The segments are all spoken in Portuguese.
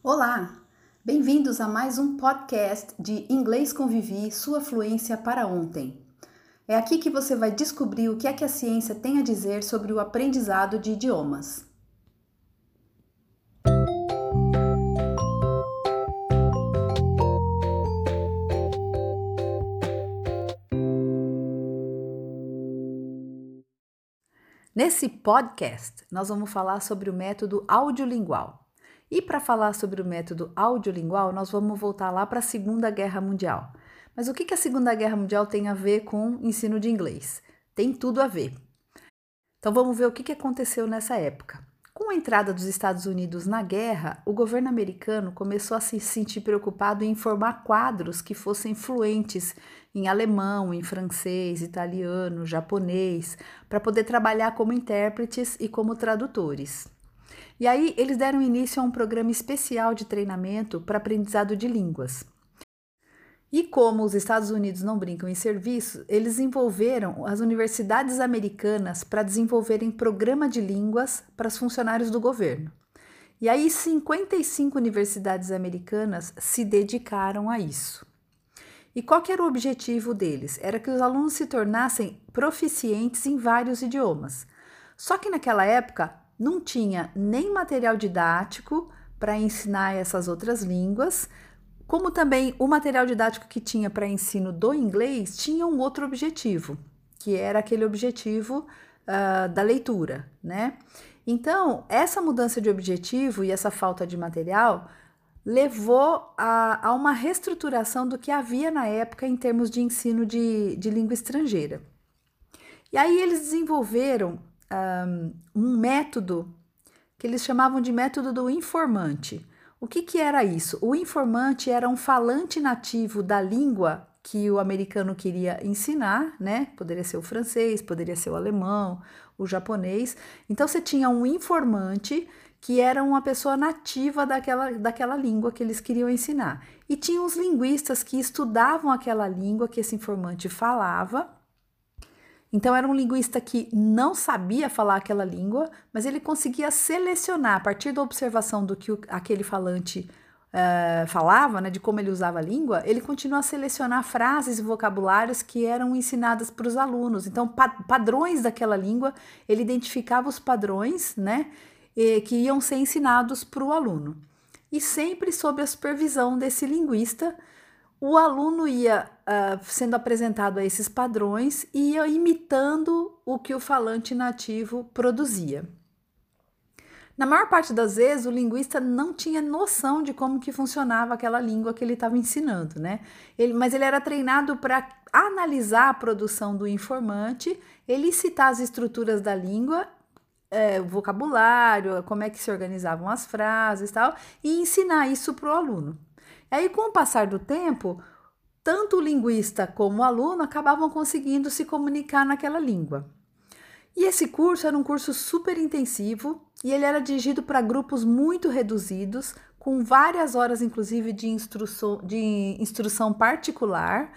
Olá! Bem-vindos a mais um podcast de Inglês Convivi Sua Fluência para Ontem. É aqui que você vai descobrir o que é que a ciência tem a dizer sobre o aprendizado de idiomas. Nesse podcast, nós vamos falar sobre o método audiolingual. E para falar sobre o método audiolingual, nós vamos voltar lá para a Segunda Guerra Mundial. Mas o que, que a Segunda Guerra Mundial tem a ver com ensino de inglês? Tem tudo a ver. Então vamos ver o que, que aconteceu nessa época. Com a entrada dos Estados Unidos na guerra, o governo americano começou a se sentir preocupado em formar quadros que fossem fluentes em alemão, em francês, italiano, japonês, para poder trabalhar como intérpretes e como tradutores. E aí eles deram início a um programa especial de treinamento para aprendizado de línguas. E como os Estados Unidos não brincam em serviço, eles envolveram as universidades americanas para desenvolverem programa de línguas para os funcionários do governo. E aí 55 universidades americanas se dedicaram a isso. E qual que era o objetivo deles? Era que os alunos se tornassem proficientes em vários idiomas. Só que naquela época não tinha nem material didático para ensinar essas outras línguas, como também o material didático que tinha para ensino do inglês tinha um outro objetivo, que era aquele objetivo uh, da leitura, né? Então, essa mudança de objetivo e essa falta de material levou a, a uma reestruturação do que havia na época em termos de ensino de, de língua estrangeira. E aí eles desenvolveram um, um método que eles chamavam de método do informante. O que, que era isso? O informante era um falante nativo da língua que o americano queria ensinar, né? Poderia ser o francês, poderia ser o alemão, o japonês. Então você tinha um informante que era uma pessoa nativa daquela, daquela língua que eles queriam ensinar. E tinha os linguistas que estudavam aquela língua que esse informante falava então, era um linguista que não sabia falar aquela língua, mas ele conseguia selecionar, a partir da observação do que aquele falante uh, falava, né, de como ele usava a língua, ele continuou a selecionar frases e vocabulários que eram ensinadas para os alunos. Então, pa padrões daquela língua, ele identificava os padrões né, que iam ser ensinados para o aluno. E sempre sob a supervisão desse linguista o aluno ia uh, sendo apresentado a esses padrões e ia imitando o que o falante nativo produzia. Na maior parte das vezes, o linguista não tinha noção de como que funcionava aquela língua que ele estava ensinando, né? Ele, mas ele era treinado para analisar a produção do informante, ele citar as estruturas da língua, é, vocabulário, como é que se organizavam as frases e tal, e ensinar isso para o aluno. Aí, com o passar do tempo, tanto o linguista como o aluno acabavam conseguindo se comunicar naquela língua. E esse curso era um curso super intensivo e ele era dirigido para grupos muito reduzidos, com várias horas, inclusive, de instrução, de instrução particular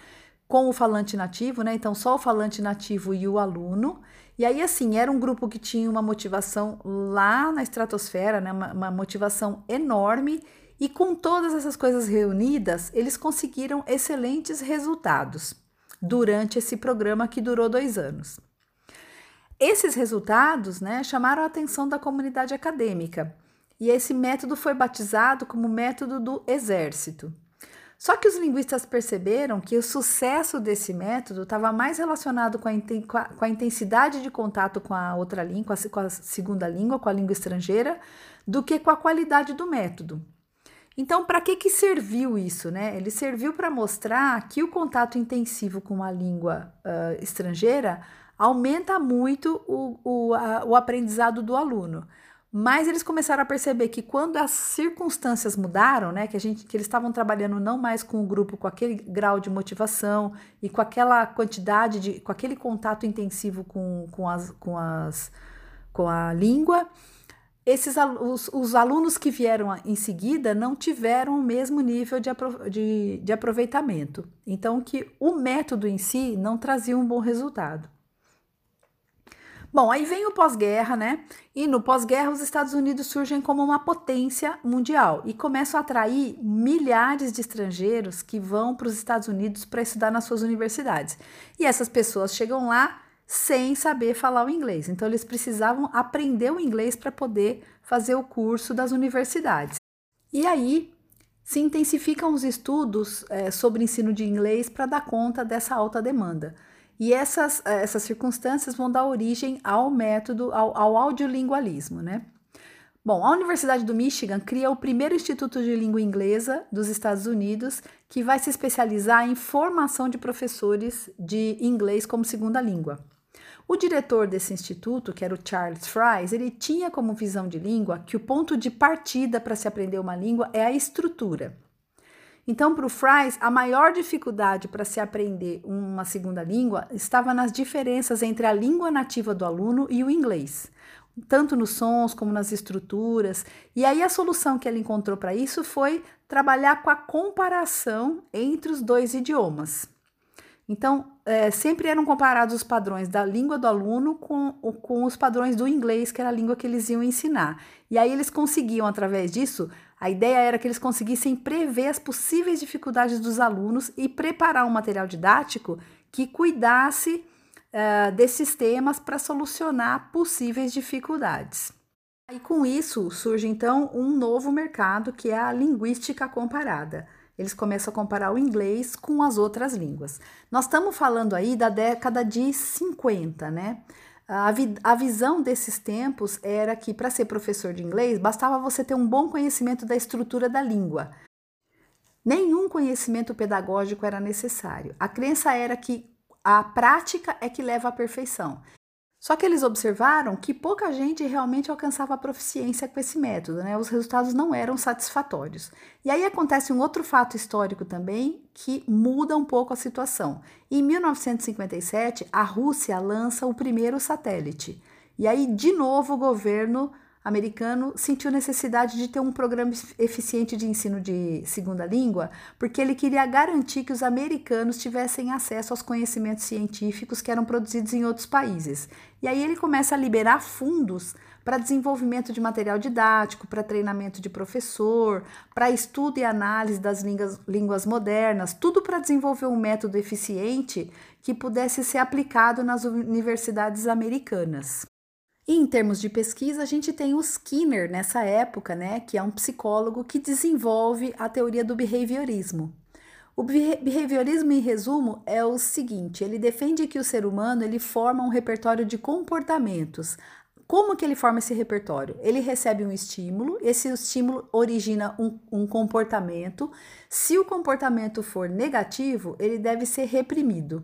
com o falante nativo, né? Então, só o falante nativo e o aluno. E aí, assim, era um grupo que tinha uma motivação lá na estratosfera, né? Uma, uma motivação enorme e com todas essas coisas reunidas, eles conseguiram excelentes resultados durante esse programa que durou dois anos. Esses resultados né, chamaram a atenção da comunidade acadêmica e esse método foi batizado como método do exército. Só que os linguistas perceberam que o sucesso desse método estava mais relacionado com a, com a, intensidade de contato com a outra língua, com a segunda língua, com a língua estrangeira, do que com a qualidade do método. Então, para que, que serviu isso? Né? Ele serviu para mostrar que o contato intensivo com a língua uh, estrangeira aumenta muito o, o, a, o aprendizado do aluno. Mas eles começaram a perceber que quando as circunstâncias mudaram, né, que a gente que eles estavam trabalhando não mais com o grupo com aquele grau de motivação e com aquela quantidade de com aquele contato intensivo com, com, as, com, as, com a língua, esses os, os, alunos que vieram em seguida não tiveram o mesmo nível de, de, de aproveitamento. Então, que o método em si não trazia um bom resultado. Bom, aí vem o pós-guerra, né? E no pós-guerra, os Estados Unidos surgem como uma potência mundial e começam a atrair milhares de estrangeiros que vão para os Estados Unidos para estudar nas suas universidades. E essas pessoas chegam lá sem saber falar o inglês. Então, eles precisavam aprender o inglês para poder fazer o curso das universidades. E aí se intensificam os estudos é, sobre ensino de inglês para dar conta dessa alta demanda. E essas, eh, essas circunstâncias vão dar origem ao método, ao, ao audiolingualismo, né? Bom, a Universidade do Michigan cria o primeiro Instituto de Língua Inglesa dos Estados Unidos, que vai se especializar em formação de professores de inglês como segunda língua. O diretor desse instituto, que era o Charles Fries, ele tinha como visão de língua que o ponto de partida para se aprender uma língua é a estrutura. Então, para o Fries, a maior dificuldade para se aprender uma segunda língua estava nas diferenças entre a língua nativa do aluno e o inglês, tanto nos sons como nas estruturas. E aí a solução que ele encontrou para isso foi trabalhar com a comparação entre os dois idiomas. Então, é, sempre eram comparados os padrões da língua do aluno com, com os padrões do inglês, que era a língua que eles iam ensinar. E aí eles conseguiam, através disso, a ideia era que eles conseguissem prever as possíveis dificuldades dos alunos e preparar um material didático que cuidasse uh, desses temas para solucionar possíveis dificuldades. E com isso surge então um novo mercado que é a linguística comparada. Eles começam a comparar o inglês com as outras línguas. Nós estamos falando aí da década de 50, né? A, vi a visão desses tempos era que para ser professor de inglês bastava você ter um bom conhecimento da estrutura da língua. Nenhum conhecimento pedagógico era necessário. A crença era que a prática é que leva à perfeição. Só que eles observaram que pouca gente realmente alcançava a proficiência com esse método, né? Os resultados não eram satisfatórios. E aí acontece um outro fato histórico também que muda um pouco a situação. Em 1957, a Rússia lança o primeiro satélite. E aí, de novo, o governo americano sentiu necessidade de ter um programa eficiente de ensino de segunda língua, porque ele queria garantir que os americanos tivessem acesso aos conhecimentos científicos que eram produzidos em outros países. E aí ele começa a liberar fundos para desenvolvimento de material didático, para treinamento de professor, para estudo e análise das línguas, línguas modernas, tudo para desenvolver um método eficiente que pudesse ser aplicado nas universidades americanas. E em termos de pesquisa, a gente tem o Skinner nessa época, né, que é um psicólogo que desenvolve a teoria do behaviorismo. O behaviorismo, em resumo, é o seguinte: ele defende que o ser humano ele forma um repertório de comportamentos. Como que ele forma esse repertório? Ele recebe um estímulo, esse estímulo origina um, um comportamento. Se o comportamento for negativo, ele deve ser reprimido.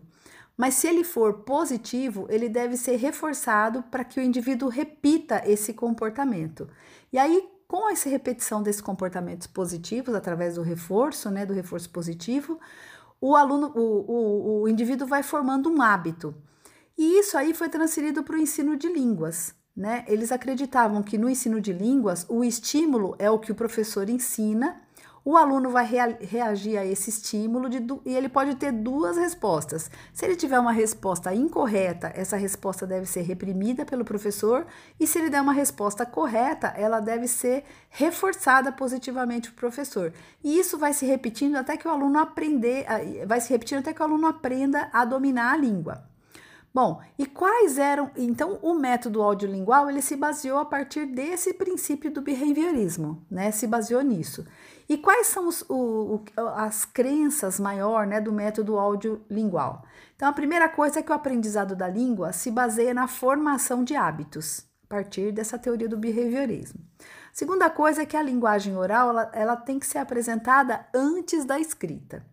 Mas se ele for positivo, ele deve ser reforçado para que o indivíduo repita esse comportamento. E aí, com essa repetição desses comportamentos positivos, através do reforço, né, do reforço positivo, o aluno, o, o, o indivíduo vai formando um hábito. E isso aí foi transferido para o ensino de línguas. Né? Eles acreditavam que no ensino de línguas o estímulo é o que o professor ensina o aluno vai rea reagir a esse estímulo e ele pode ter duas respostas. Se ele tiver uma resposta incorreta, essa resposta deve ser reprimida pelo professor, e se ele der uma resposta correta, ela deve ser reforçada positivamente pelo professor. E isso vai se repetindo até que o aluno aprender, vai se repetindo até que o aluno aprenda a dominar a língua. Bom, e quais eram. Então, o método audiolingual ele se baseou a partir desse princípio do behaviorismo, né? Se baseou nisso. E quais são os, o, o, as crenças maior né, do método audiolingual? Então, a primeira coisa é que o aprendizado da língua se baseia na formação de hábitos, a partir dessa teoria do behaviorismo. Segunda coisa é que a linguagem oral ela, ela tem que ser apresentada antes da escrita.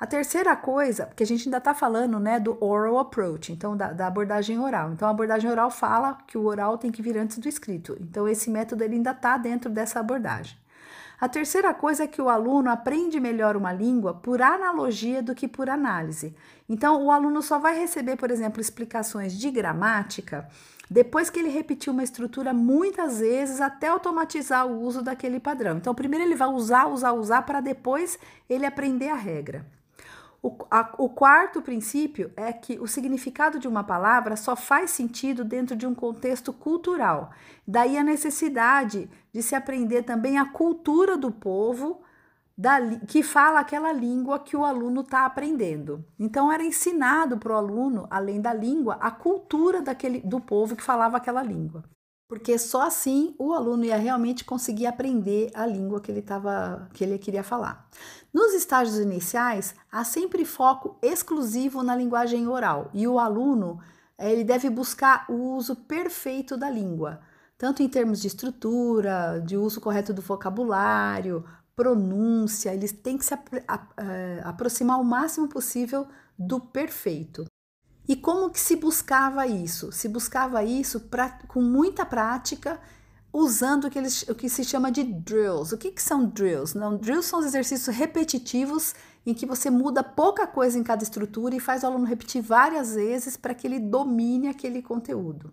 A terceira coisa, porque a gente ainda está falando né, do oral approach, então da, da, abordagem oral. Então a abordagem oral fala que o oral tem que vir antes do escrito. Então esse método ele ainda está dentro dessa abordagem. A terceira coisa é que o aluno aprende melhor uma língua por analogia do que por análise. Então, o aluno só vai receber, por exemplo, explicações de gramática depois que ele repetiu uma estrutura muitas vezes até automatizar o uso daquele padrão. Então, primeiro ele vai usar, usar, usar para depois ele aprender a regra. O, a, o quarto princípio é que o significado de uma palavra só faz sentido dentro de um contexto cultural. Daí a necessidade de se aprender também a cultura do povo da, que fala aquela língua que o aluno está aprendendo. Então era ensinado para o aluno, além da língua, a cultura daquele, do povo que falava aquela língua porque só assim o aluno ia realmente conseguir aprender a língua que ele, tava, que ele queria falar. Nos estágios iniciais, há sempre foco exclusivo na linguagem oral e o aluno ele deve buscar o uso perfeito da língua, tanto em termos de estrutura, de uso correto do vocabulário, pronúncia, eles têm que se eh, aproximar o máximo possível do perfeito. E como que se buscava isso? Se buscava isso pra, com muita prática, usando o que, eles, o que se chama de drills. O que, que são drills? Não, drills são os exercícios repetitivos em que você muda pouca coisa em cada estrutura e faz o aluno repetir várias vezes para que ele domine aquele conteúdo.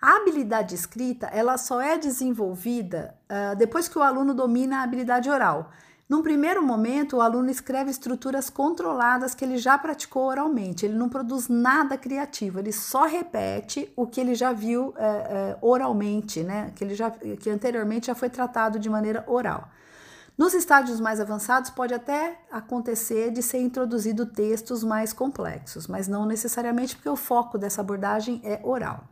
A habilidade escrita ela só é desenvolvida uh, depois que o aluno domina a habilidade oral. Num primeiro momento, o aluno escreve estruturas controladas que ele já praticou oralmente. Ele não produz nada criativo, ele só repete o que ele já viu é, é, oralmente, né? Que ele já que anteriormente já foi tratado de maneira oral. Nos estágios mais avançados, pode até acontecer de ser introduzido textos mais complexos, mas não necessariamente porque o foco dessa abordagem é oral.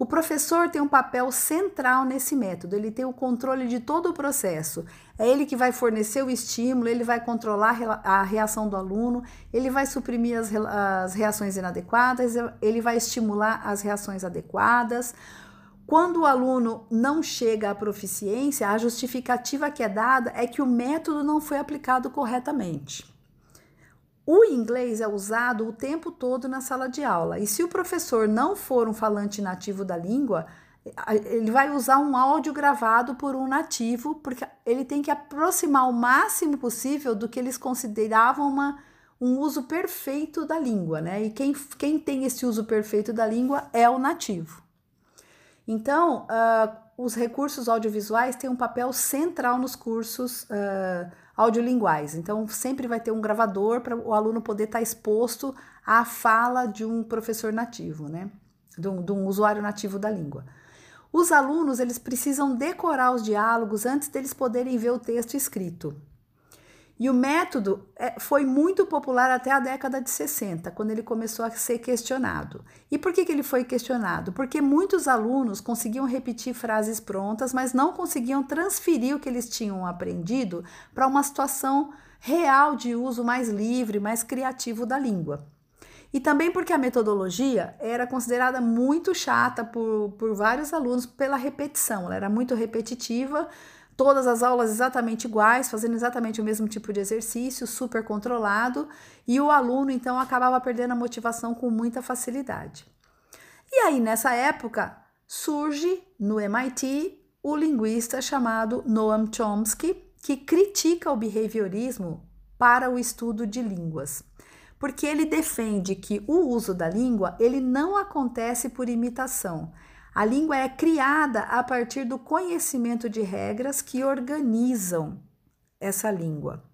O professor tem um papel central nesse método, ele tem o controle de todo o processo. É ele que vai fornecer o estímulo, ele vai controlar a reação do aluno, ele vai suprimir as, reações inadequadas, ele vai estimular as reações adequadas. Quando o aluno não chega à proficiência, a justificativa que é dada é que o método não foi aplicado corretamente. O inglês é usado o tempo todo na sala de aula, e se o professor não for um falante nativo da língua, ele vai usar um áudio gravado por um nativo, porque ele tem que aproximar o máximo possível do que eles consideravam uma, um uso perfeito da língua, né? E quem, quem tem esse uso perfeito da língua é o nativo. Então, uh, os recursos audiovisuais têm um papel central nos cursos uh, audiolinguais. Então, sempre vai ter um gravador para o aluno poder estar tá exposto à fala de um professor nativo, né? De um, de um usuário nativo da língua. Os alunos eles precisam decorar os diálogos antes deles poderem ver o texto escrito. E o método é, foi muito popular até a década de 60, quando ele começou a ser questionado. E por que, ele foi questionado? Porque muitos alunos conseguiam repetir frases prontas, mas não conseguiam transferir o que eles tinham aprendido para uma situação real de uso mais livre, mais criativo da língua. E também porque a metodologia era considerada muito chata por, por vários alunos pela repetição, ela era muito repetitiva todas as aulas exatamente iguais, fazendo exatamente o mesmo tipo de exercício, super controlado, e o aluno então acabava perdendo a motivação com muita facilidade. E aí, nessa época, surge no MIT o linguista chamado Noam Chomsky, que critica o behaviorismo para o estudo de línguas, porque ele defende que o uso da língua ele não acontece por imitação, a língua é criada a partir do conhecimento de regras que organizam essa língua.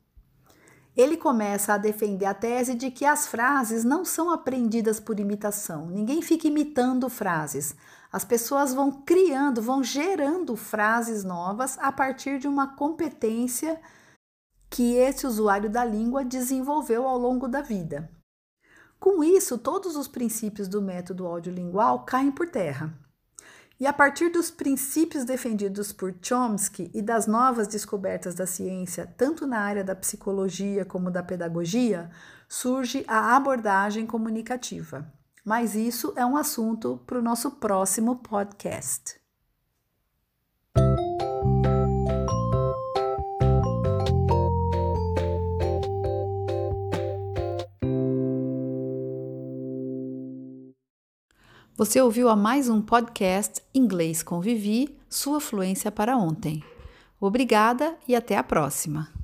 Ele começa a defender a tese de que as frases não são aprendidas por imitação. Ninguém fica imitando frases. As pessoas vão criando, vão gerando frases novas a partir de uma competência que esse usuário da língua desenvolveu ao longo da vida. Com isso, todos os princípios do método audiolingual caem por terra. E a partir dos princípios defendidos por Chomsky e das novas descobertas da ciência, tanto na área da psicologia como da pedagogia, surge a abordagem comunicativa. Mas isso é um assunto para o nosso próximo podcast. Você ouviu a mais um podcast Inglês com Vivi, sua fluência para ontem. Obrigada e até a próxima!